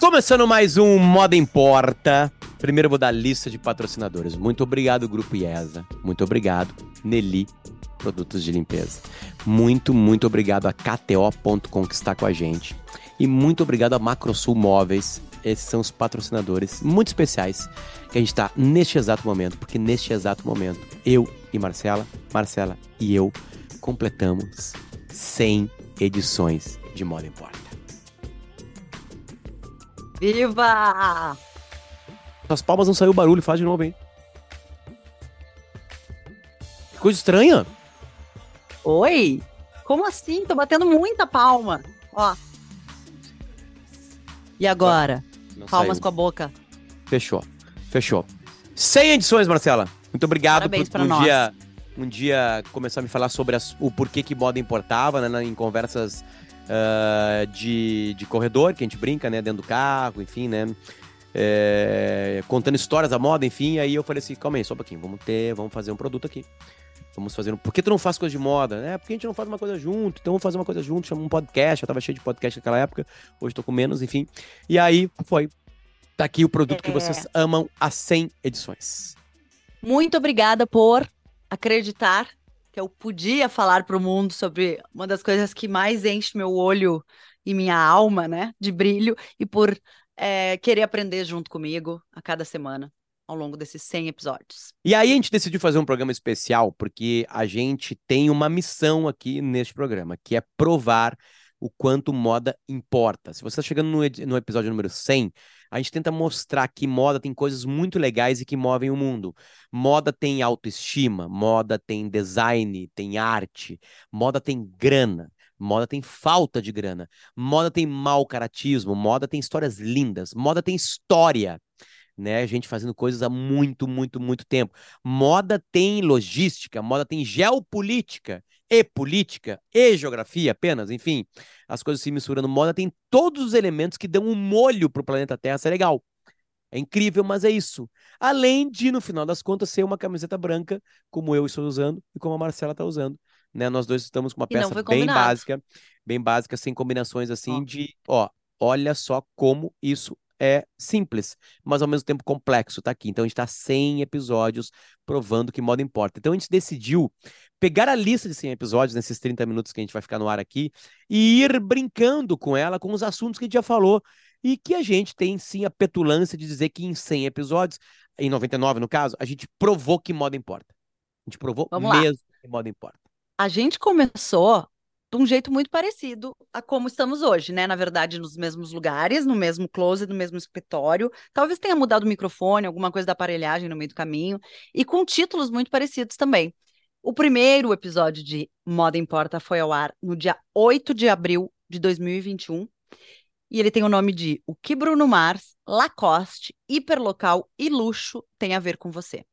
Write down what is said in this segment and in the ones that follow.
Começando mais um Moda Importa. Primeiro vou dar a lista de patrocinadores. Muito obrigado, Grupo IESA. Muito obrigado, Nelly Produtos de Limpeza. Muito, muito obrigado a KTO.com que está com a gente. E muito obrigado a Macrosul Móveis. Esses são os patrocinadores muito especiais que a gente está neste exato momento, porque neste exato momento, eu e Marcela, Marcela e eu completamos 100 edições de Moda Importa. Viva! As palmas não saiu barulho, faz de novo, hein? Que coisa estranha. Oi? Como assim? Tô batendo muita palma. Ó. E agora? Não Palmas saiu. com a boca. Fechou. Fechou. 100 edições, Marcela. Muito obrigado Parabéns por pra um nós. dia um dia começar a me falar sobre as- o porquê que moda importava, né, em conversas ah, de, de corredor, que a gente brinca, né, dentro do carro, enfim, né, é, contando histórias da moda, enfim, aí eu falei assim, calma aí, só um pouquinho, vamos ter, vamos fazer um produto aqui. Vamos fazer um... Por que tu não faz coisa de moda? É, porque a gente não faz uma coisa junto, então vamos fazer uma coisa junto, chama um podcast, eu tava cheio de podcast naquela época, hoje tô com menos, enfim. E aí, foi. Tá aqui o produto que É. vocês amam há 100 edições. Muito obrigada por acreditar que eu podia falar pro mundo sobre uma das coisas que mais enche meu olho e minha alma, né, de brilho, e por é, querer aprender junto comigo a cada semana, ao longo desses 100 episódios. E aí a gente decidiu fazer um programa especial porque a gente tem uma missão aqui neste programa, que é provar o quanto moda importa. Se você está chegando no, no episódio número 100, a gente tenta mostrar que moda tem coisas muito legais e que movem o mundo. Moda tem autoestima, moda tem design, tem arte, moda tem grana. Moda tem falta de grana, moda tem mau caratismo, moda tem histórias lindas, moda tem história, né? Gente fazendo coisas há muito, muito, muito tempo. Moda tem logística, moda tem geopolítica e política e geografia apenas, enfim, as coisas se misturando. Moda tem todos os elementos que dão um molho pro planeta Terra ser legal. É incrível, mas é isso. Além de, no final das contas, ser uma camiseta branca, como eu estou usando e como a Marcela está usando. Né? Nós dois estamos com uma peça bem combinado. básica, bem básica, sem combinações assim Ó. de, ó, olha só como isso é simples, mas ao mesmo tempo complexo, tá aqui. Então a gente tá 100 episódios provando que moda importa. Então a gente decidiu pegar a lista de 100 episódios nesses 30 minutos que a gente vai ficar no ar aqui e ir brincando com ela, com os assuntos que a gente já falou e que a gente tem sim a petulância de dizer que em 100 episódios, em 99 no caso, a gente provou que moda importa. A gente provou Vamos lá. mesmo que moda importa. A gente começou de um jeito muito parecido a como estamos hoje, né? Na verdade, nos mesmos lugares, no mesmo closet, no mesmo escritório. Talvez tenha mudado o microfone, alguma coisa da aparelhagem no meio do caminho, e com títulos muito parecidos também. O primeiro episódio de Moda Importa foi ao ar no dia 8 de abril de 2021. E ele tem o nome de O que Bruno Mars, Lacoste, Hiperlocal e Luxo tem a ver com você.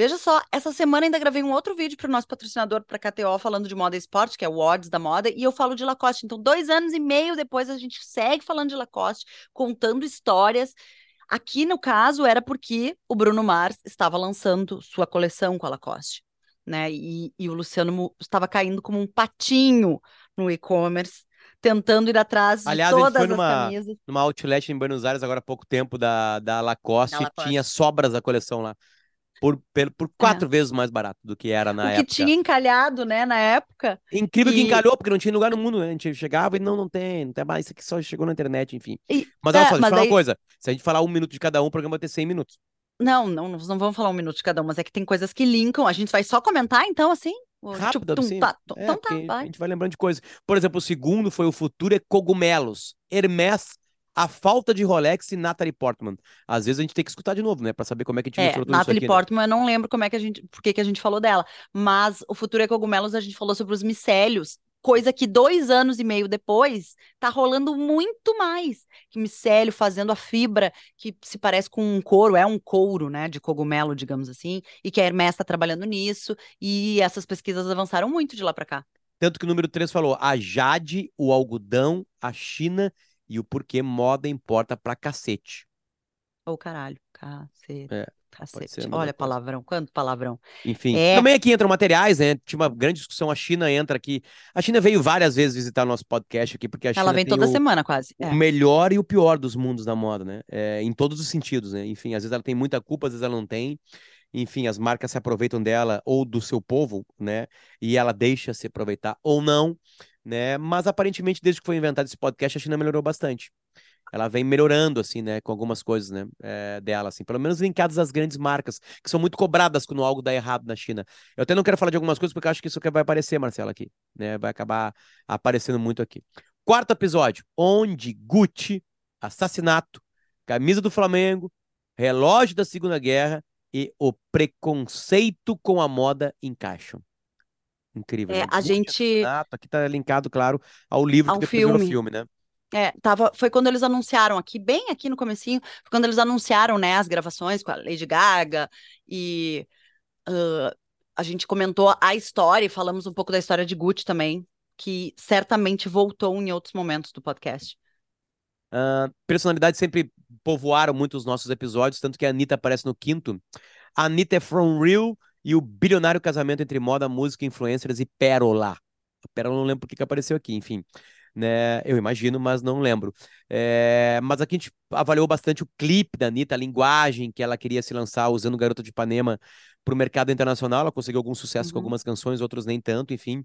Veja só, essa semana ainda gravei um outro vídeo para o nosso patrocinador, para KTO, falando de moda e esporte, que é o Odds da moda, e eu falo de Lacoste. Então, dois anos e meio depois, a gente segue falando de Lacoste, contando histórias. Aqui, no caso, era porque o Bruno Mars estava lançando sua coleção com a Lacoste, né? E, e o Luciano estava caindo como um patinho no e-commerce, tentando ir atrás de Aliás, a gente todas foi as numa- camisas. Numa outlet em Buenos Aires, agora há pouco tempo, da, da Lacoste, Da Lacoste. tinha sobras da coleção lá. Por, por, por quatro vezes mais barato do que era na É. o que época. tinha encalhado, né, na época. Incrível que E- encalhou, porque não tinha lugar no mundo, né? A gente chegava e não, não tem, não tem mais, isso aqui só chegou na internet, enfim. E- Mas olha é, só, deixa eu falar daí- uma coisa. Se a gente falar um minuto de cada um, o programa vai ter 100 minutos. Não, não, não vamos falar um minuto de cada um, mas é que tem coisas que linkam. A gente vai só comentar, então, assim? Rápido, tum, assim. tá, tum, É, então tá, porque a vai. gente vai lembrando de coisas. Por exemplo, o segundo foi o futuro é cogumelos. Hermès, a falta de Rolex e Natalie Portman. Às vezes a gente tem que escutar de novo, né? Pra saber como é que a gente É, tudo Natalie aqui, né? Portman, eu não lembro como é que a gente, por que que a gente falou dela, mas o Futuro é Cogumelos, a gente falou sobre os micélios, coisa que dois anos e meio depois tá rolando muito mais, que micélio fazendo a fibra que se parece com um couro, é um couro, né, de cogumelo, digamos assim, e que a Hermès está trabalhando nisso, e essas pesquisas avançaram muito de lá para cá. Tanto que o número 3 falou a Jade, o algodão, a China e o porquê moda importa pra cacete. Ô, caralho, cacete. É. Cacete. Olha, palavrão, quanto palavrão. Enfim, É. também aqui entram materiais, né? Tinha uma grande discussão. A China entra aqui. A China veio várias vezes visitar nosso podcast aqui, porque a China Ela vem toda o, semana, quase. o É. melhor e o pior dos mundos da moda, né? É, em todos os sentidos, né? Enfim, às vezes ela tem muita culpa, às vezes ela não tem. Enfim, as marcas se aproveitam dela ou do seu povo, né? E ela deixa se aproveitar ou não, né? Mas aparentemente, desde que foi inventado esse podcast, a China melhorou bastante. Ela vem melhorando, assim, né? Com algumas coisas, né? é, dela, assim. Pelo menos linkadas às grandes marcas, que são muito cobradas quando algo dá errado na China. Eu até não quero falar de algumas coisas, porque acho que isso vai aparecer, Marcela, aqui, né? Vai acabar aparecendo muito aqui. Quarto episódio, onde Gucci, assassinato, camisa do Flamengo, relógio da Segunda Guerra e o preconceito com a moda encaixam. Incrível. É, né? a gente- aqui tá linkado, claro, ao livro Ao que depois virou filme. filme, né? É, tava, foi quando eles anunciaram aqui, bem aqui no comecinho, foi quando eles anunciaram, né, as gravações com a Lady Gaga e ah, a gente comentou a história e falamos um pouco da história de Gucci também, que certamente voltou em outros momentos do podcast. Ah, personalidades sempre povoaram muito os nossos episódios, tanto que a Anitta aparece no quinto. A Anitta é From Real e o bilionário casamento entre moda, música, influencers e Pérola. A Pérola não lembro porque que apareceu aqui, enfim. Né? Eu imagino, mas não lembro. É, mas aqui a gente avaliou bastante o clipe da Anitta, a linguagem que ela queria se lançar usando Garota de Ipanema para o mercado internacional. Ela conseguiu algum sucesso com Uhum. algumas canções, outros nem tanto, enfim.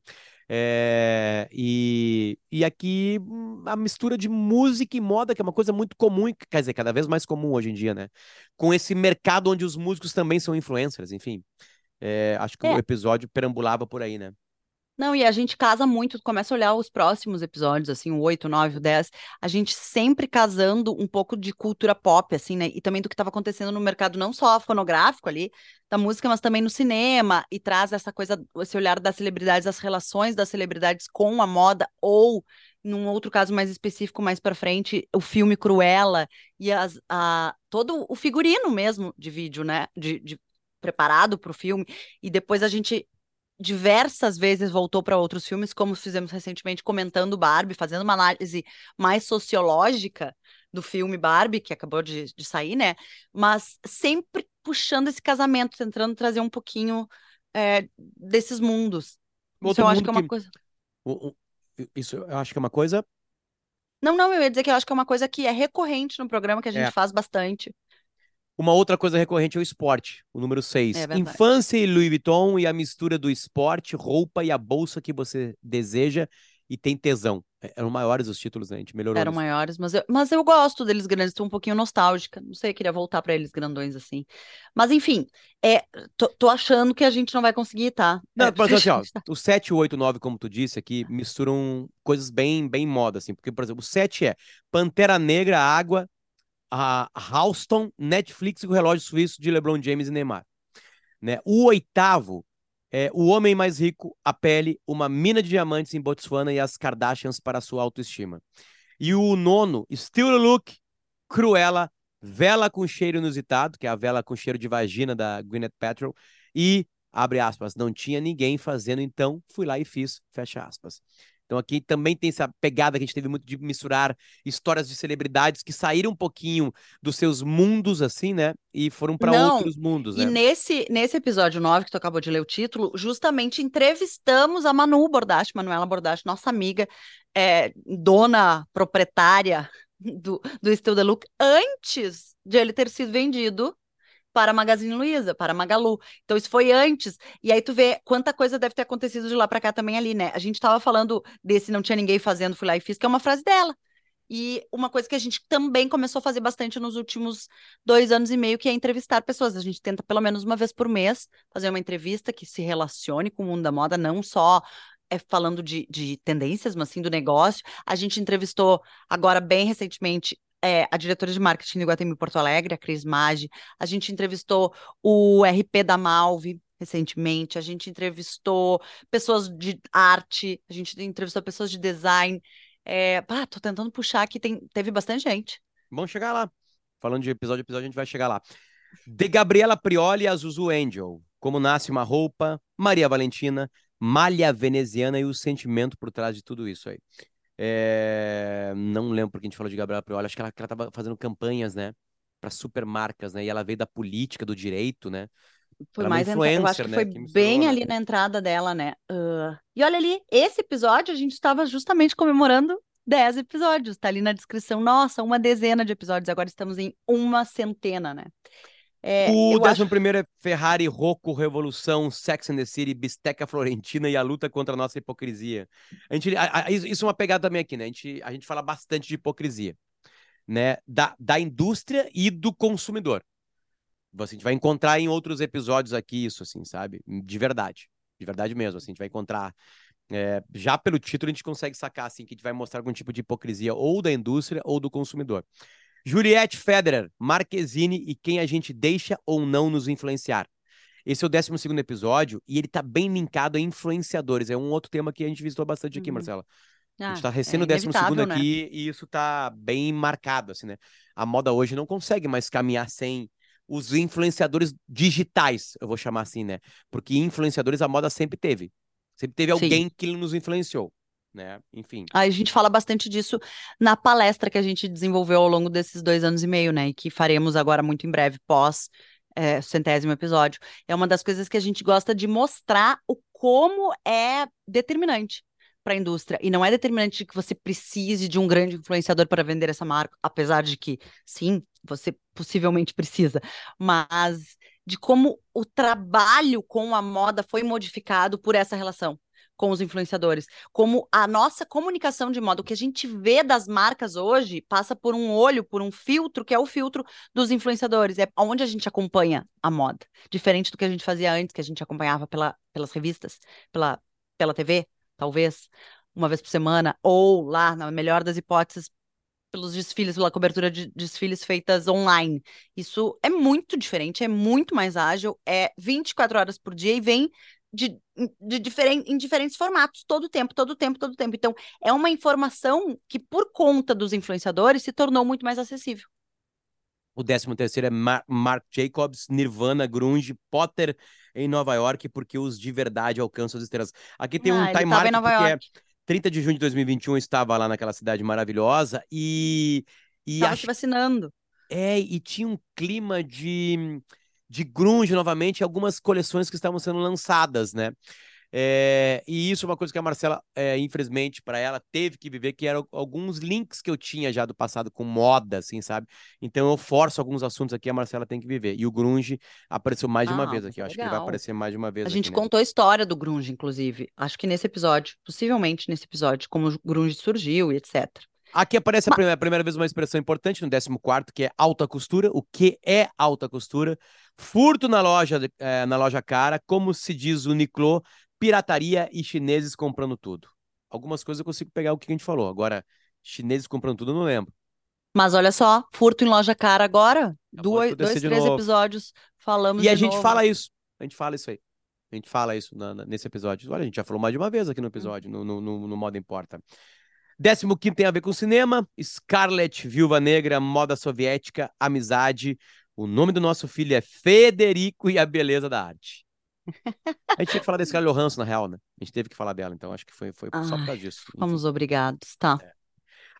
É, e, e aqui hum, a mistura de música e moda, que é uma coisa muito comum, quer dizer, cada vez mais comum hoje em dia, né? Com esse mercado onde os músicos também são influencers, enfim. É, acho que É. o episódio perambulava por aí, né? Não, e a gente casa muito, começa a olhar os próximos episódios, assim, o 8, 9, o 10, a gente sempre casando um pouco de cultura pop, assim, né? E também do que estava acontecendo no mercado, não só fonográfico ali, da música, mas também no cinema, e traz essa coisa, esse olhar das celebridades, as relações das celebridades com a moda, ou, num outro caso mais específico, mais para frente, o filme Cruella, e as, a, todo o figurino mesmo de vídeo, né? De, de preparado para o filme, e depois a gente diversas vezes voltou para outros filmes, como fizemos recentemente comentando Barbie, fazendo uma análise mais sociológica do filme Barbie, que acabou de, de sair, né? Mas sempre puxando esse casamento, tentando trazer um pouquinho é, desses mundos. Isso Outro eu acho que é uma que- coisa. O- o- Isso eu acho que é uma coisa. Não, não, eu ia dizer que eu acho que é uma coisa que é recorrente no programa, que a gente É. faz bastante. Uma outra coisa recorrente é o esporte, o número 6. É. Infância e Louis Vuitton e a mistura do esporte, roupa e a bolsa que você deseja e tem tesão. É, Eram maiores os títulos, né? A gente melhorou Eram maiores, mas eu, mas eu gosto deles grandes, estou um pouquinho nostálgica. Não sei, queria voltar para eles grandões assim. Mas enfim, é, tô, tô achando que a gente não vai conseguir, tá? Não, É, exemplo, assim, ó, tá- o 7, o 8, o 9, como tu disse aqui, misturam coisas bem, bem moda, assim. Porque, por exemplo, o 7 é Pantera Negra, Água, a Halston, Netflix e o relógio suíço de LeBron James e Neymar. Né? O oitavo é O Homem Mais Rico, a Pele, uma mina de diamantes em Botsuana e as Kardashians para sua autoestima. E o nono, Still Look, Cruella, Vela com cheiro inusitado, que é a vela com cheiro de vagina da Gwyneth Paltrow, e, abre aspas, não tinha ninguém fazendo, então fui lá e fiz, fecha aspas. Então aqui também tem essa pegada que a gente teve muito de misturar histórias de celebridades que saíram um pouquinho dos seus mundos, assim, né? E foram para outros mundos, E né? nesse, nesse episódio 9, que tu acabou de ler o título, justamente entrevistamos a Manu Bordache, Manuela Bordache, nossa amiga, é, dona proprietária do, do Still the Look, antes de ele ter sido vendido para a Magazine Luiza, para a Magalu. Então isso foi antes. E aí tu vê quanta coisa deve ter acontecido de lá para cá também ali, né? A gente tava falando desse não tinha ninguém fazendo, fui lá e fiz, que é uma frase dela. E uma coisa que a gente também começou a fazer bastante nos últimos dois anos e meio, que é entrevistar pessoas. A gente tenta pelo menos uma vez por mês fazer uma entrevista que se relacione com o mundo da moda, não só é, falando de, de tendências, mas sim do negócio. A gente entrevistou agora bem recentemente é, a diretora de marketing do Iguatemi Porto Alegre, a Cris Maggi. A gente entrevistou o RP da Malve recentemente. A gente entrevistou pessoas de arte. A gente entrevistou pessoas de design. É, pá, tô tentando puxar aqui, tem, teve bastante gente. Vamos chegar lá. Falando de episódio a episódio, a gente vai chegar lá. De Gabriela Prioli a Zuzu Angel. Como nasce uma roupa, Maria Valentina, malha veneziana e o sentimento por trás de tudo isso aí. É, Não lembro porque a gente falou de Gabriela Prioli. Acho que ela, que ela tava fazendo campanhas, né? para supermarcas, né? E ela veio da política, do direito, né? Foi Ela é mais entra... Eu acho que né? foi Que bem né? ali na entrada dela, né? Ah, E olha ali, esse episódio a gente estava justamente comemorando 10 episódios. Tá ali na descrição. Nossa, uma dezena de episódios. Agora estamos em uma centena, né? É, O eu acho. 11 é Ferrari, Rocco, Revolução, Sex and the City, Bisteca Florentina e a luta contra a nossa hipocrisia. A gente, a- a- isso isso é uma pegada também aqui, né? A gente, a gente fala bastante de hipocrisia, né? Da, da indústria e do consumidor. Você, a gente vai encontrar em outros episódios aqui isso, assim, sabe? De verdade. De verdade mesmo, assim. A gente vai encontrar... é, já pelo título a gente consegue sacar, assim, que a gente vai mostrar algum tipo de hipocrisia ou da indústria ou do consumidor. Juliette Federer, Marquezine e quem a gente deixa ou não nos influenciar. Esse é o 12 episódio e ele tá bem linkado a influenciadores. É um outro tema que a gente visitou bastante aqui, Uhum. Marcela. A Ah, gente tá recém é no 12 inevitável, né? aqui e isso tá bem marcado, assim, né? A moda hoje não consegue mais caminhar sem os influenciadores digitais, eu vou chamar assim, né? Porque influenciadores a moda sempre teve. Sempre teve Sim. alguém que nos influenciou, né? Enfim. A gente fala bastante disso na palestra que a gente desenvolveu ao longo desses dois anos e meio, né? E que faremos agora muito em breve, pós é, centésimo episódio. É uma das coisas que a gente gosta de mostrar o como é determinante para a indústria. E não é determinante de que você precise de um grande influenciador para vender essa marca, apesar de que, sim, você possivelmente precisa, mas de como o trabalho com a moda foi modificado por essa relação com os influenciadores como a nossa comunicação de moda, o que a gente vê das marcas hoje, passa por um olho, por um filtro, que é o filtro dos influenciadores. É onde a gente acompanha a moda. Diferente do que a gente fazia antes, que a gente acompanhava pela, pelas revistas, pela, pela TV, talvez, uma vez por semana, ou lá, na melhor das hipóteses, pelos desfiles, pela cobertura de desfiles feitas online. Isso é muito diferente, é muito mais ágil, é 24 horas por dia e vem de, de diferen, em diferentes formatos, todo o tempo, todo o tempo, todo o tempo. Então, é uma informação que, por conta dos influenciadores, se tornou muito mais acessível. O 13 terceiro é Mar Marc Jacobs, Nirvana, Grunge, Potter em Nova York, porque os de verdade alcançam as estrelas. Aqui tem um Ah, ele time mark porque é York. 30 de junho de 2021 eu estava lá naquela cidade maravilhosa e e Tava acho se vacinando. é, e tinha um clima de de grunge novamente, algumas coleções que estavam sendo lançadas, né? É, e isso é uma coisa que a Marcela, é, infelizmente, para ela, teve que viver, que eram alguns links que eu tinha já do passado com moda, assim, sabe? Então eu forço alguns assuntos aqui, a Marcela tem que viver. E o Grunge apareceu mais de uma Ah, vez aqui. Eu acho que ele vai aparecer mais de uma vez A aqui, gente né? contou a história do grunge, inclusive. Acho que nesse episódio, possivelmente nesse episódio, como o grunge surgiu e etc. Aqui aparece a Ma- primeira, a primeira vez uma expressão importante no 14, que é alta costura. O que é alta costura? Furto na loja, eh, na loja cara, como se diz o Niclô, pirataria e chineses comprando tudo. Algumas coisas eu consigo pegar o que a gente falou. Agora, chineses comprando tudo, eu não lembro. Mas olha só, furto em loja cara agora. Dois, dois três novo. episódios falamos E a gente novo. fala isso. A gente fala isso aí. A gente fala isso na- na- nesse episódio. Olha, a gente já falou mais de uma vez aqui no episódio, no, no, no, no Moda Importa. Décimo quinto tem a ver com cinema. Scarlett, Viúva Negra, moda soviética, amizade. O nome do nosso filho é Federico e a beleza da arte. A gente tinha que falar da Scarlett Johansson, na real, né? A gente teve que falar dela, então acho que foi, foi só por causa disso. Enfim. Fomos obrigados, tá?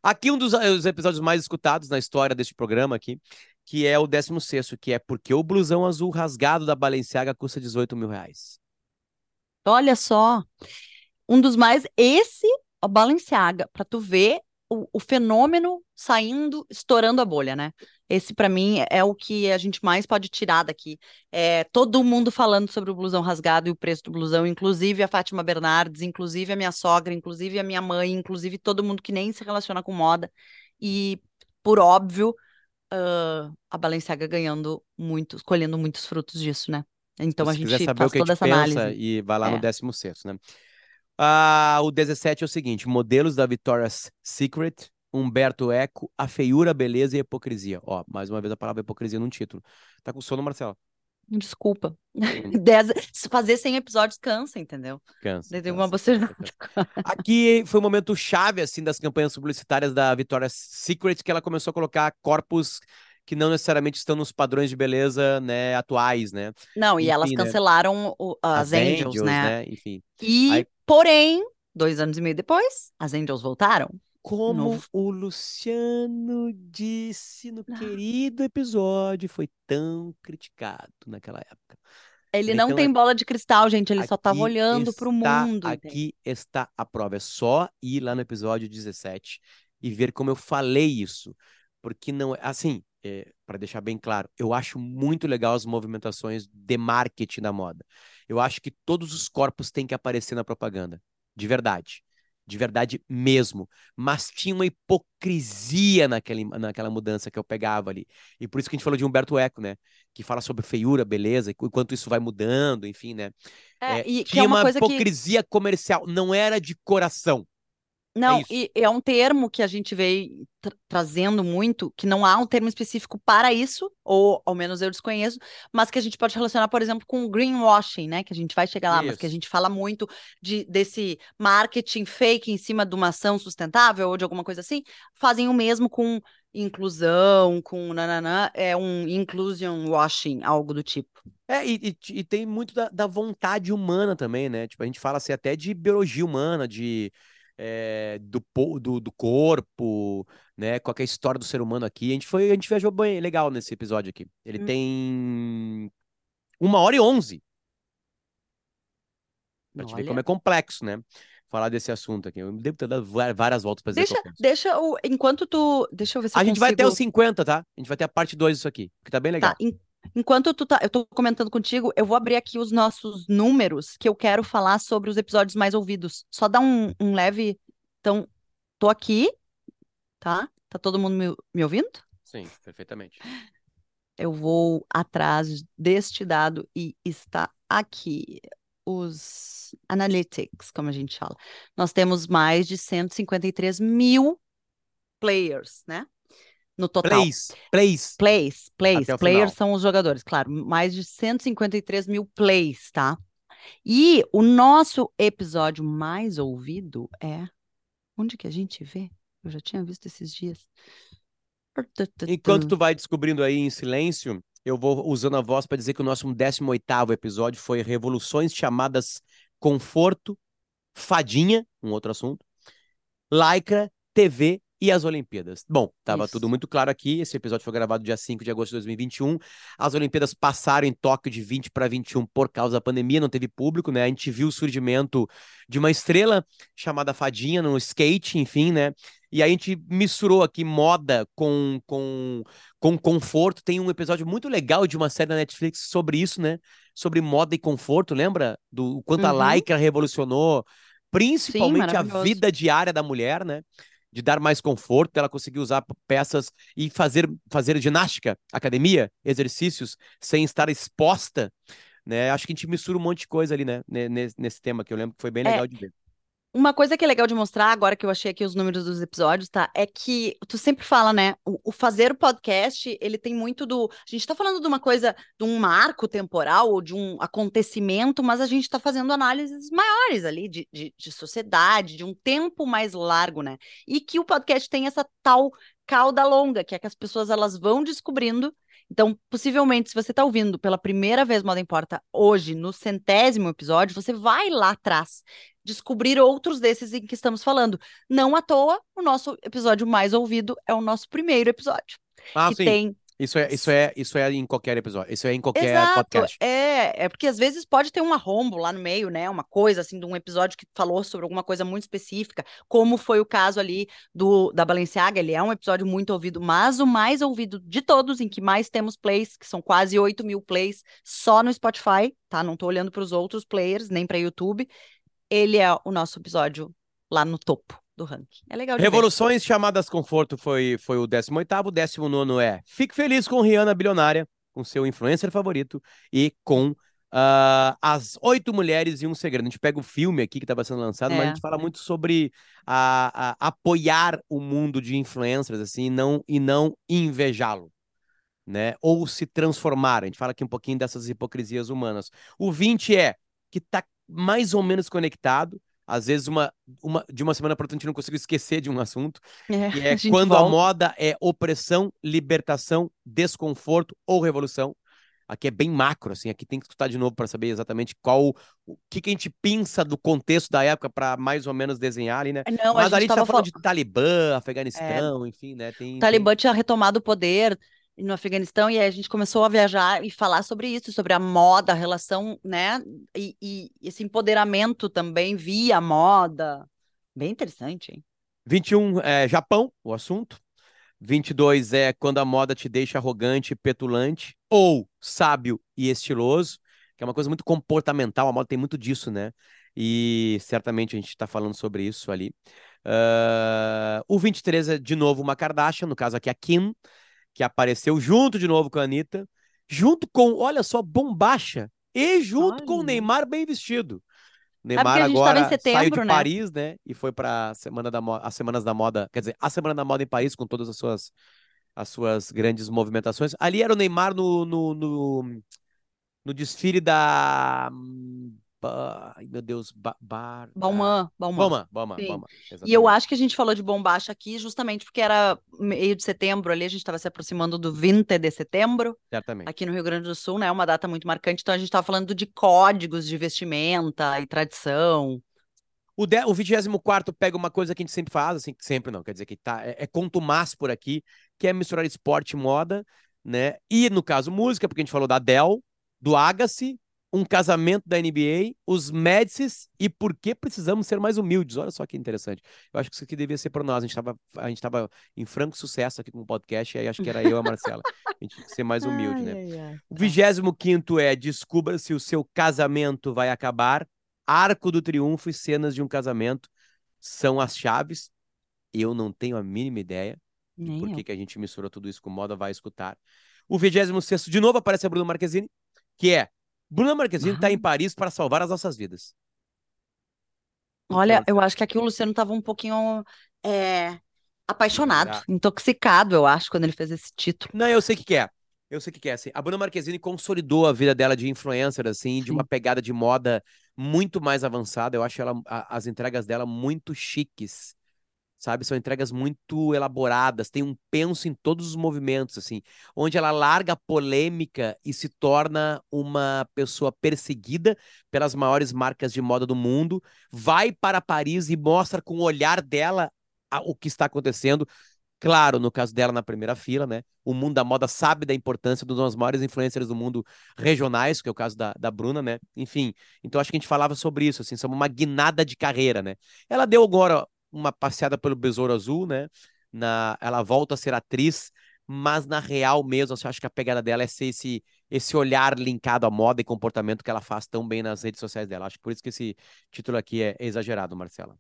Aqui um dos os episódios mais escutados na história deste programa aqui, que é o 16º, que é Porque o blusão azul rasgado da Balenciaga custa 18 mil reais. Olha só, um dos mais. Esse, o Balenciaga, pra tu ver o, o fenômeno saindo, estourando a bolha, né? Esse, pra mim, é o que a gente mais pode tirar daqui. É todo mundo falando sobre o blusão rasgado e o preço do blusão, inclusive a Fátima Bernardes, inclusive a minha sogra, inclusive a minha mãe, inclusive todo mundo que nem se relaciona com moda. E, por óbvio, ah, a Balenciaga ganhando muitos, colhendo muitos frutos disso, né? Então Se a você quiser gente saber o faz que a toda gente essa pensa, análise. e vai lá no É. 16º, né? Ah, o 17 é o seguinte, modelos da Victoria's Secret, Humberto Eco, a feiura, beleza e hipocrisia. Ó, mais uma vez a palavra hipocrisia num título. Tá com sono, Marcelo? Desculpa. Dez... se Fazer 100 episódios cansa, entendeu? Cansa, tem uma bocejada. Aqui foi um momento chave, assim, das campanhas publicitárias da Victoria's Secret, que ela começou a colocar corpos que não necessariamente estão nos padrões de beleza, né, atuais, né? Não, e elas Enfim, né? cancelaram o- as, As Angels, Angels, né? né? Enfim. E, Aí- porém, dois anos e meio depois, as Angels voltaram. como Novo. o Luciano disse no Ah. querido episódio, foi tão criticado naquela época. Ele Né, não então, tem bola de cristal, gente. Ele só tava aqui olhando pro está- mundo. entende? Aqui está a prova. É só ir lá no episódio 17 e ver como eu falei isso. Porque não é. Assim, para deixar bem claro, eu acho muito legal as movimentações de marketing da moda. Eu acho que todos os corpos têm que aparecer na propaganda. De verdade. De verdade mesmo. Mas tinha uma hipocrisia naquele, naquela mudança que eu pegava ali. E por isso que a gente falou de Humberto Eco, né? Que fala sobre feiura, beleza, e quanto isso vai mudando, enfim, né? É, É, e é tinha uma uma coisa que. hipocrisia comercial, não era de coração. Não, isso. e é um termo que a gente veio tra- trazendo muito, que não há um termo específico para isso, ou ao menos eu desconheço, mas que a gente pode relacionar, por exemplo, com greenwashing, né? Que a gente vai chegar lá, mas que a Isso. gente fala muito de, desse marketing fake em cima de uma ação sustentável ou de alguma coisa assim, fazem o mesmo com inclusão, com nananã, é um inclusion washing, algo do tipo. É, e, e- e tem muito da, da vontade humana também, né? Tipo, a gente fala assim até de biologia humana, de é, do, do, do corpo, né? Qual que é a história do ser humano aqui. A gente foi, a gente viajou bem legal nesse episódio aqui. Ele Hum. tem uma hora e onze, pra te ver como Olha. é complexo, né? Falar desse assunto aqui. Eu devo ter dado várias voltas pra dizer Deixa, deixa o. Enquanto tu. Deixa eu ver se A gente vai até consigo- os 50, tá? A gente vai ter a parte 2 disso aqui, que tá bem legal. Tá, enquanto tu tá, eu tô comentando contigo, eu vou abrir aqui os nossos números que eu quero falar sobre os episódios mais ouvidos. Só dá um, um leve. Então, tô aqui, tá? Tá todo mundo me, me ouvindo? Sim, perfeitamente. Eu vou atrás deste dado e está aqui. Os analytics, como a gente fala. Nós temos mais de 153 mil players, né? No total. Plays, plays. Plays, plays, players final. são os jogadores, claro, mais de 153 mil plays, tá? E o nosso episódio mais ouvido é. Onde que a gente vê? Eu já tinha visto esses dias. Enquanto tu vai descobrindo aí em silêncio, eu vou usando a voz para dizer que o nosso 18º episódio foi Revoluções chamadas Conforto, Fadinha, um outro assunto, Lycra, TV e as Olimpíadas. Bom, tava Isso. tudo muito claro aqui. Esse episódio foi gravado dia 5 de agosto de 2021. As Olimpíadas passaram em Tóquio de 20 para 21 por causa da pandemia, não teve público, né? A gente viu o surgimento de uma estrela chamada Fadinha no skate, enfim, né? E a gente misturou aqui moda com, com, com conforto. Tem um episódio muito legal de uma série da Netflix sobre isso, né? Sobre moda e conforto, lembra? Do quanto Uhum. a Lycra revolucionou principalmente a maravilhoso. vida diária da mulher, né? De dar mais conforto, ela conseguir usar peças e fazer, fazer ginástica, academia, exercícios, sem estar exposta, né? Acho que a gente mistura um monte de coisa ali, né? ne- Nesse, nesse tema que eu lembro que foi bem É, legal de ver. Uma coisa que é legal de mostrar, agora que eu achei aqui os números dos episódios, tá? É que tu sempre fala, né? O, o fazer o podcast, ele tem muito do. A gente tá falando de uma coisa, de um marco temporal ou de um acontecimento, mas a gente tá fazendo análises maiores ali de, de, de sociedade, de um tempo mais largo, né? E que o podcast tem essa tal cauda longa, que é que as pessoas elas vão descobrindo. Então, possivelmente, se você está ouvindo pela primeira vez Moda Importa hoje, no centésimo episódio, você vai lá atrás descobrir outros desses em que estamos falando. Não à toa, o nosso episódio mais ouvido é o nosso primeiro episódio, Ah, que sim. tem Isso é, isso é, isso é em qualquer episódio. Isso é em qualquer Exato, podcast. é, é porque às vezes pode ter um arrombo lá no meio, né? Uma coisa assim de um episódio que falou sobre alguma coisa muito específica, como foi o caso ali do da Balenciaga, ele é um episódio muito ouvido, mas o mais ouvido de todos, em que mais temos plays, que são quase 8 mil plays só no Spotify, tá? Não tô olhando para os outros players, nem para YouTube. Ele é o nosso episódio lá no topo do ranking. É legal de ver. Revoluções chamadas conforto foi, foi o 18º, o 19 é Fique Feliz com Rihanna Bilionária, com seu influencer favorito, e com ah, As Oito Mulheres e um Segredo. A gente pega o filme aqui que estava sendo lançado, mas a É. gente fala muito sobre a, a- apoiar o mundo de influencers, assim, e não, e não invejá-lo. Né? Ou se transformar. A gente fala aqui um pouquinho dessas hipocrisias humanas. O 20 é que tá mais ou menos conectado. Às vezes, uma, uma, de uma semana para outra, a gente não conseguiu esquecer de um assunto. É, Que é a quando a volta. moda é opressão, libertação, desconforto ou revolução. Aqui é bem macro, assim, aqui tem que escutar de novo para saber exatamente qual o que, que a gente pinça do contexto da época para mais ou menos desenhar ali, né? Não, Mas a a gente tá tava falando falando. de Talibã, Afeganistão, enfim, né? Tem, O tem... Talibã tinha retomado o poder no Afeganistão e aí a gente começou a viajar e falar sobre isso, sobre a moda, a relação, né? E, e esse empoderamento também via moda. Bem interessante, hein? 21 é Japão, o assunto. 22 é quando a moda te deixa arrogante, petulante ou sábio e estiloso, que é uma coisa muito comportamental. A moda tem muito disso, né? E certamente a gente está falando sobre isso ali. Uh, o 23 é de novo uma Kardashian, no caso aqui a Kim, que apareceu junto de novo com a Anitta, junto com, olha só, Bombacha e junto com o. Neymar bem vestido. É Neymar em agora saiu de setembro, né? Paris, né? E foi para semana da as semanas da moda, quer dizer, a semana da moda em Paris com todas as suas as suas grandes movimentações. Ali era o Neymar no no, no, no desfile da ai meu Deus, ba, bar, Balmain, Balmain. Boma, Boma, Sim. Boma, E eu acho que a gente falou de bombacha aqui justamente porque era meio de setembro ali, a gente estava se aproximando do 20 de setembro, Certamente. aqui no Rio Grande do Sul, né? Uma data muito marcante, então a gente estava falando de códigos de vestimenta e tradição. O, de, o 24 pega uma coisa que a gente sempre faz, assim, sempre não, quer dizer que tá, é, é contumaz por aqui, que é misturar esporte e moda, né? E no caso música, porque a gente falou da Adele, do Agassi, um casamento da NBA, os Médicis e por que precisamos ser mais humildes. Olha só que interessante. Eu acho que isso aqui devia ser para nós. A gente estava a gente tava em franco sucesso aqui com o podcast, e aí acho que era eu e a Marcela. A gente tinha que ser mais humilde, né? Ai, ai, ai. O Tá. 25 é Descubra se o seu casamento vai acabar. Arco do Triunfo e cenas de um casamento são as chaves. Eu não tenho a mínima ideia de por eu. que, a gente misturou tudo isso com moda, vai escutar. O 26 de novo aparece a Bruna Marquezine, que é Bruna Marquezine está Ah. em Paris para salvar as nossas vidas. Olha, eu acho que aqui o Luciano estava um pouquinho é, apaixonado, Já. intoxicado, eu acho, quando ele fez esse título. Não, eu sei o que, que é. Eu sei o que, que é. Assim. A Bruna Marquezine consolidou a vida dela de influencer, assim, de uma Sim. pegada de moda muito mais avançada. Eu acho ela, a- as entregas dela muito chiques, sabe? São entregas muito elaboradas, tem um penso em todos os movimentos, assim, onde ela larga a polêmica e se torna uma pessoa perseguida pelas maiores marcas de moda do mundo, vai para Paris e mostra com o olhar dela a- o que está acontecendo. Claro, no caso dela na primeira fila, né? O mundo da moda sabe da importância dos dos maiores influencers do mundo regionais, que é o caso da, da Bruna, né? Enfim, então acho que a gente falava sobre isso, assim, sobre uma guinada de carreira, né? Ela deu agora uma passeada pelo Besouro Azul, né? Na, ela volta a ser atriz, mas na real mesmo, assim, eu acho que a pegada dela é ser esse, esse olhar linkado à moda e comportamento que ela faz tão bem nas redes sociais dela. Acho que por isso que esse título aqui é exagerado, Marcela.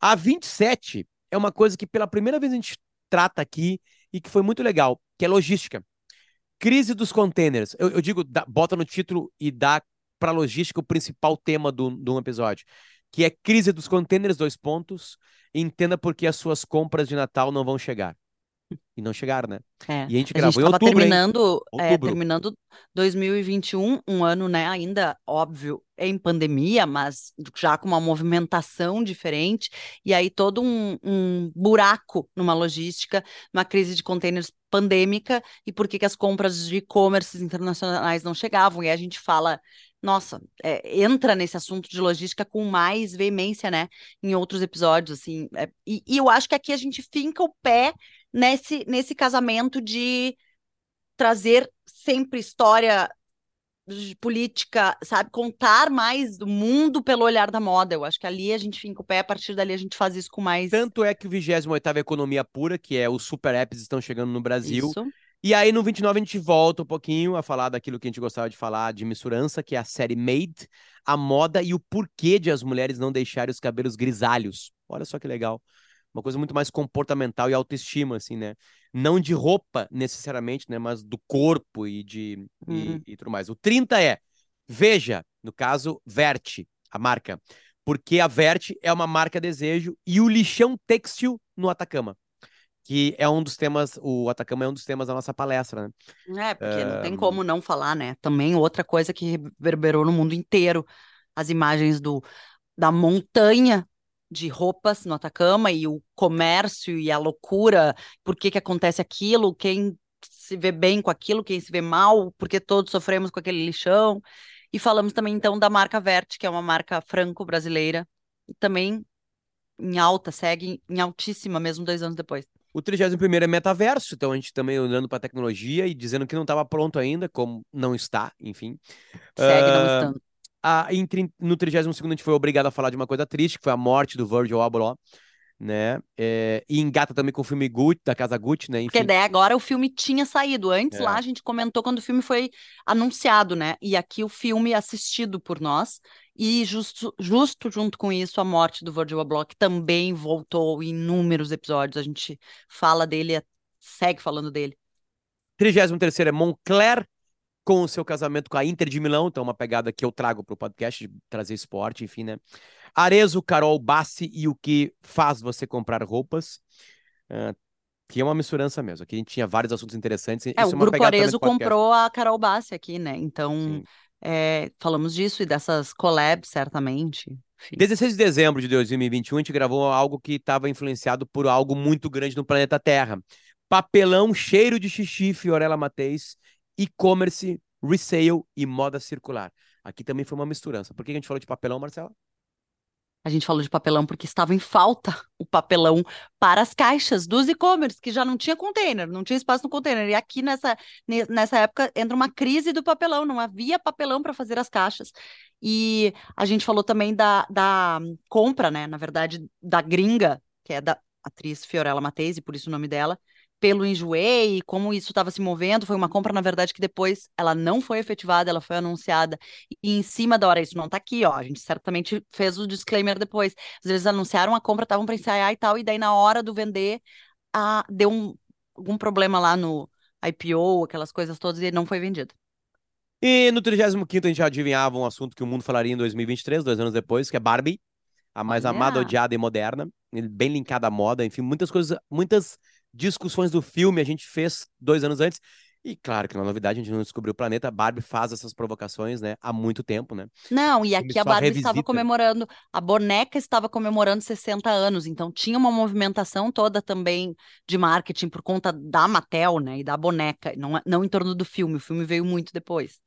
A 27 é uma coisa que pela primeira vez a gente trata aqui e que foi muito legal, que é logística. Crise dos containers. Eu, eu digo, dá- bota no título e dá para logística o principal tema do, do episódio, que é crise dos containers, dois pontos. Entenda por que as suas compras de Natal não vão chegar. E não chegaram, né? É. E a gente A gente gravou em estava outubro, terminando, é, terminando 2021, um ano, né, ainda, óbvio, em pandemia, mas já com uma movimentação diferente, e aí todo um, um buraco numa logística, uma crise de containers pandêmica, e por que que as compras de e-commerce internacionais não chegavam, e a gente fala, nossa, é, entra nesse assunto de logística com mais veemência, né, em outros episódios, assim, é, e, e eu acho que aqui a gente finca o pé nesse, nesse casamento de trazer sempre história de política, sabe? Contar mais do mundo pelo olhar da moda. Eu acho que ali a gente finca o pé, a partir dali a gente faz isso com mais Tanto é que o 28º Economia Pura, que é os super apps estão chegando no Brasil. isso. E aí no 29 a gente volta um pouquinho a falar daquilo que a gente gostava de falar de misturança, que é a série Made, a moda e o porquê de as mulheres não deixarem os cabelos grisalhos. Olha só que legal. Uma coisa muito mais comportamental e autoestima, assim, né? Não de roupa necessariamente, né? Mas do corpo e de e, Uhum. e tudo mais. O 30 é Veja, no caso, Verte, a marca. Porque a Verte é uma marca desejo e o lixão têxtil no Atacama. Que é um dos temas, o Atacama é um dos temas da nossa palestra, né? É, porque não tem como não falar, né? Também outra coisa que reverberou no mundo inteiro, as imagens do, da montanha de roupas no Atacama e o comércio e a loucura, por que que acontece aquilo, quem se vê bem com aquilo, quem se vê mal, porque todos sofremos com aquele lixão. E falamos também então da marca Vert, que é uma marca franco-brasileira, e também em alta, segue em altíssima mesmo dois anos depois. O 31 é metaverso, então a gente também olhando para a tecnologia e dizendo que não estava pronto ainda, como não está, enfim. Segue uh, não estando. A, em, no 32 a gente foi obrigado a falar de uma coisa triste, que foi a morte do Virgil Abloh né? É, e engata também com o filme Gucci, da Casa Gucci, né? Enfim. Porque daí agora o filme tinha saído. Antes é. lá a gente comentou quando o filme foi anunciado, né? E aqui o filme assistido por nós. E justo, justo junto com isso, a morte do Virgil Abloh, que também voltou em inúmeros episódios. A gente fala dele, segue falando dele. 33 é Moncler, com o seu casamento com a Inter de Milão, então uma pegada que eu trago para o podcast, de trazer esporte, enfim, né? Arezo, Carol Bassi e o que faz você comprar roupas. Uh, que é uma misturança mesmo. Aqui a gente tinha vários assuntos interessantes. É, Isso o é Grupo Arezo comprou a Carol Bassi aqui, né? Então, é, falamos disso e dessas collabs, certamente. Enfim. 16 de dezembro de 2021, a gente gravou algo que estava influenciado por algo muito grande no planeta Terra. Papelão, cheiro de xixi, Fiorella Mateis, e-commerce, resale e moda circular. Aqui também foi uma misturança. Por que a gente falou de papelão, Marcela? A gente falou de papelão porque estava em falta o papelão para as caixas dos e-commerce, que já não tinha container, não tinha espaço no container. E aqui nessa, nessa época entra uma crise do papelão, não havia papelão para fazer as caixas. E a gente falou também da, da compra, né? Na verdade, da gringa, que é da atriz Fiorella Matese, por isso o nome dela, pelo Enjoei e como isso estava se movendo. Foi uma compra, na verdade, que depois ela não foi efetivada, ela foi anunciada. E em cima da hora, isso não está aqui, ó. A gente certamente fez o disclaimer depois. Às vezes anunciaram a compra, estavam para ensaiar e tal, e daí na hora do vender, a, deu um, algum problema lá no IPO, aquelas coisas todas, e não foi vendido. E no 35 a gente já adivinhava um assunto que o mundo falaria em 2023, dois anos depois, que é Barbie, a mais Olha. amada, odiada e moderna, bem linkada à moda, enfim, muitas coisas, muitas discussões do filme a gente fez dois anos antes. E claro que na novidade a gente não descobriu o planeta, a Barbie faz essas provocações, né, há muito tempo, né? Não, e aqui a Barbie revisita. estava comemorando, a boneca estava comemorando 60 anos, então tinha uma movimentação toda também de marketing por conta da Mattel, né, e da boneca, não, não em torno do filme, o filme veio muito depois.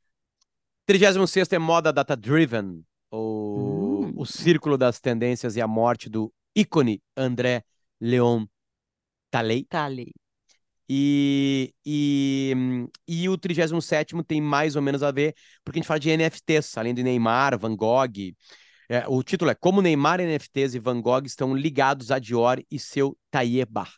36 é Moda Data Driven, o, hum. o Círculo das Tendências e a Morte do ícone André Leon Talei. Talei. E, e, e o 37 tem mais ou menos a ver, porque a gente fala de NFTs, além de Neymar, Van Gogh. É, o título é Como Neymar, NFTs e Van Gogh estão ligados a Dior e seu Taie Bar.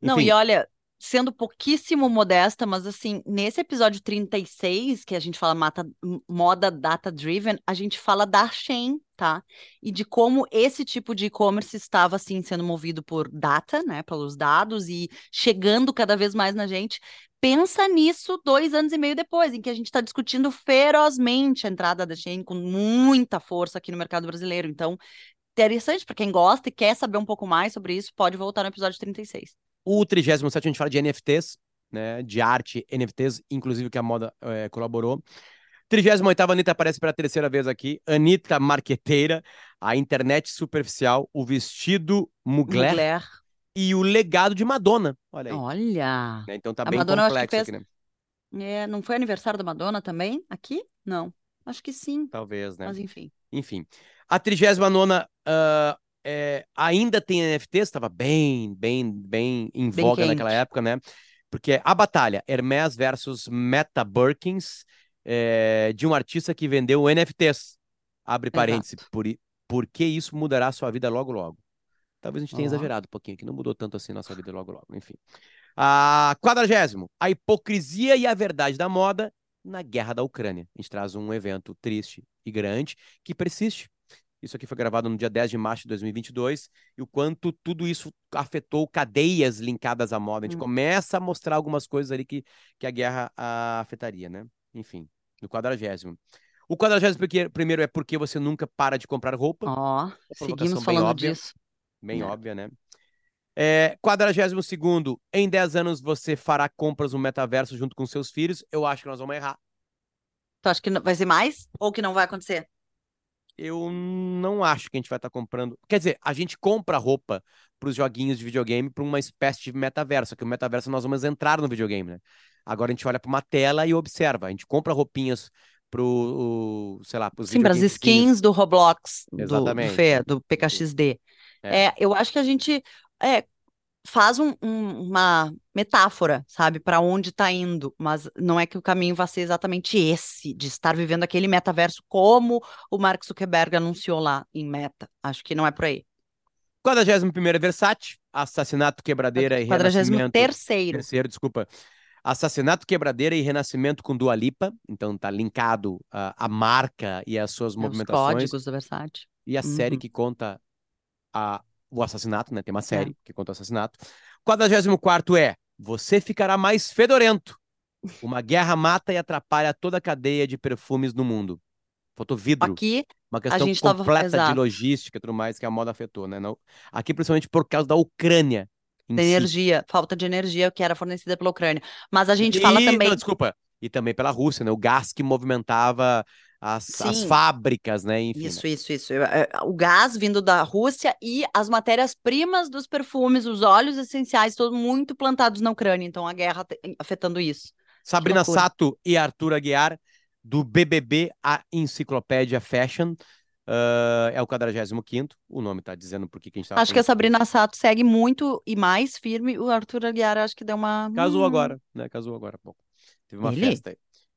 Não, e olha, sendo pouquíssimo modesta, mas assim, nesse episódio 36, que a gente fala mata, moda data driven, a gente fala da Shein, tá? E de como esse tipo de e-commerce estava assim sendo movido por data, né, pelos dados e chegando cada vez mais na gente. Pensa nisso dois anos e meio depois, em que a gente está discutindo ferozmente a entrada da Shein com muita força aqui no mercado brasileiro. Então, interessante para quem gosta e quer saber um pouco mais sobre isso, pode voltar no episódio 36. O 37 a gente fala de NFTs, né, de arte, NFTs, inclusive que a moda é, colaborou. 38 Anitta aparece pela terceira vez aqui. Anitta Marqueteira, a internet superficial, o vestido Mugler, Mugler. e o legado de Madonna. Olha aí. Olha. Né, então tá a bem Madonna, complexo fez... aqui, né? É, não foi aniversário da Madonna também? Aqui? Não. Acho que sim. Talvez, né? Mas enfim. Enfim. A 39 uh, é, ainda tem NFTs, estava bem, bem, bem em bem voga quente. naquela época, né? Porque a batalha Hermes versus Meta Birkins é, de um artista que vendeu NFTs. Abre parênteses, por, por que isso mudará a sua vida logo, logo? Talvez a gente tenha oh. exagerado um pouquinho, que não mudou tanto assim a nossa vida logo, logo. Enfim. A quadragésimo, a hipocrisia e a verdade da moda na guerra da Ucrânia. A gente traz um evento triste e grande que persiste. Isso aqui foi gravado no dia 10 de março de 2022 e o quanto tudo isso afetou cadeias linkadas à moda. A gente hum. começa a mostrar algumas coisas ali que, que a guerra a, afetaria, né? Enfim, no quadragésimo. O quadragésimo primeiro é porque você nunca para de comprar roupa. Ó, oh, seguimos falando óbvia, disso. Bem é. óbvia, né? É, quadragésimo segundo, em 10 anos você fará compras no metaverso junto com seus filhos. Eu acho que nós vamos errar. Tu acha que vai ser mais ou que não vai acontecer? Eu não acho que a gente vai estar tá comprando. Quer dizer, a gente compra roupa para os joguinhos de videogame para uma espécie de metaverso, que o metaverso nós vamos entrar no videogame, né? Agora a gente olha para uma tela e observa. A gente compra roupinhas pro, sei lá, pros Sim, para as skins do Roblox, do, do Exatamente. Fê, do PKXD. É. É, eu acho que a gente é, faz um- um- uma metáfora, sabe, para onde está indo, mas não é que o caminho vai ser exatamente esse, de estar vivendo aquele metaverso como o Mark Zuckerberg anunciou lá em Meta. Acho que não é por aí. 41º Versace, assassinato, quebradeira e 43 renascimento. terceiro. Terceiro, desculpa. Assassinato, quebradeira e renascimento com Dua Lipa. Então tá linkado a, a marca e as suas Os movimentações. códigos da Versace. E a série Uhum. que conta a, o assassinato, né? Tem uma série que conta o assassinato. 44 é Você ficará mais fedorento. Uma guerra mata e atrapalha toda a cadeia de perfumes no mundo. Faltou vidro. Aqui, Uma questão gente tava- completa de logística e tudo mais que a moda afetou, né? Não... Aqui, principalmente por causa da Ucrânia. em si. energia, falta de energia que era fornecida pela Ucrânia. Mas a gente fala E- também. Não, desculpa. E também pela Rússia, né? O gás que movimentava as, as fábricas, né? Enfim. né? Isso, isso, isso. É, é, O gás vindo da Rússia e as matérias-primas dos perfumes, os óleos essenciais, todos muito plantados na Ucrânia. Então, a guerra afetando isso. Sabrina. Sato e Arthur Aguiar, do BBB a Enciclopédia Fashion. ah, é o 45 O nome tá dizendo por que a gente tava Acho que a Sabrina Sato segue muito e mais firme. O Arthur Aguiar acho que deu uma. Casou hum, agora, né? Casou agora há pouco. Teve uma Ele? festa aí.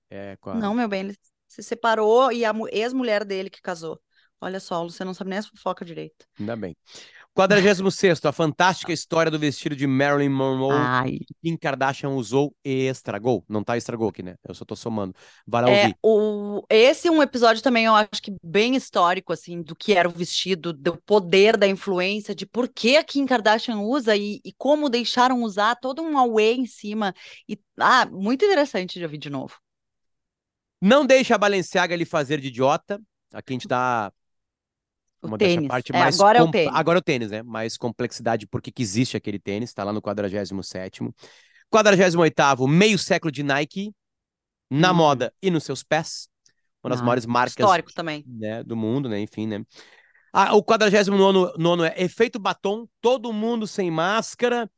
É, a- Não, meu bem, ele se separou e a mu- ex-mulher dele que casou. Olha só, você não sabe nem as fofoca direito. Ainda bem. 46 a fantástica história do vestido de Marilyn Monroe Ai. que Kim Kardashian usou e estragou. Não tá estragou aqui, né? Eu só tô somando. Vai lá É, ouvir. o... Esse é um episódio também, eu acho que bem histórico, assim, do que era o vestido, do poder da influência, de por que a Kim Kardashian usa e, e como deixaram usar, todo um away em cima. E, ah, muito interessante de ouvir de novo. Não deixa a Balenciaga lhe fazer de idiota. Aqui a gente dá O uma dessa tênis. parte É, mais agora é o tênis. Agora é o tênis, né? Mais complexidade porque que existe aquele tênis, tá lá no 47º. 48º, meio século de Nike, na Hum. moda e nos seus pés. Uma das Ah, maiores marcas Histórico também. né, do mundo, né? Enfim, né? Ah, o 49 nono é efeito batom, todo mundo sem máscara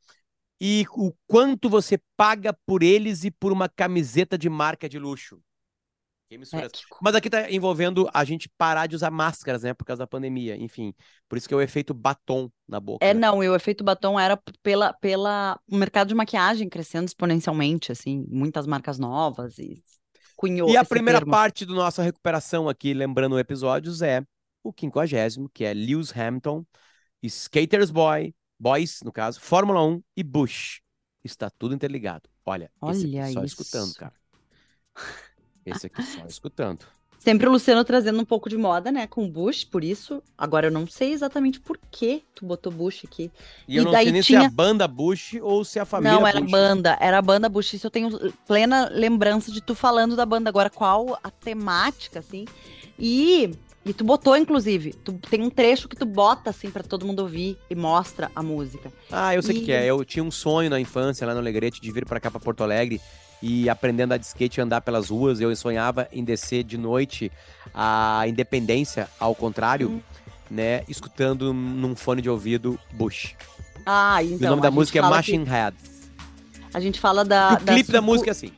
e o quanto você paga por eles e por uma camiseta de marca de luxo. Que. Mas aqui tá envolvendo a gente parar de usar máscaras, né? Por causa da pandemia. Enfim, por isso que é o efeito batom na boca. É, né? não, e o efeito batom era pela, pela o mercado de maquiagem crescendo exponencialmente, assim, muitas marcas novas e cunhou E a esse primeira termo. parte do nossa recuperação aqui, lembrando episódios, é o 50, que é Lewis Hamilton, Skaters Boy, Boys, no caso, Fórmula 1 e Bush. Está tudo interligado. Olha, esse Olha aqui só isso. escutando, cara. Esse aqui só escutando. Sempre o Luciano trazendo um pouco de moda, né, com Bush, por isso. Agora eu não sei exatamente por que tu botou Bush aqui. E eu E não daí sei nem se é tinha- a banda Bush ou se é a família não, era Bush. banda, era a banda Bush. Isso eu tenho plena lembrança de tu falando da banda. Agora, qual a temática, assim? E, e tu botou, inclusive, tu, tem um trecho que tu bota, assim, pra todo mundo ouvir e mostra a música. Ah, eu sei o que, E- que é. Eu tinha um sonho na infância, lá no Alegrete, de vir pra cá, pra Porto Alegre, e aprender a de skate e andar pelas ruas. Eu sonhava em descer de noite a Independência, ao contrário, Hum. né? Escutando num fone de ouvido Bush. Ah, E então. o nome da música é Machine Head. que- A gente fala da. O clipe da música é assim.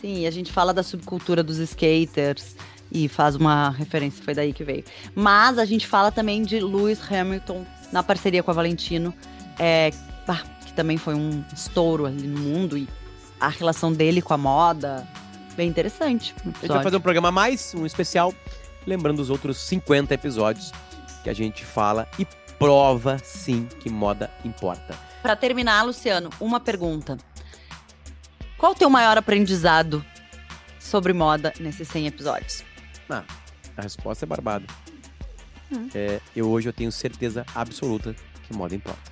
Sim, a gente fala da subcultura dos skaters e faz uma referência, foi daí que veio. Mas a gente fala também de Lewis Hamilton na parceria com a Valentino, é, que também foi um estouro ali no mundo e a relação dele com a moda, bem interessante. A gente vai fazer um programa a mais, um especial, lembrando os outros 50 episódios que a gente fala e prova sim que moda importa. Pra terminar, Luciano, uma pergunta. Qual o teu maior aprendizado sobre moda nesses 100 episódios? A resposta é barbada. Hum. É, eu hoje eu tenho certeza absoluta que moda importa.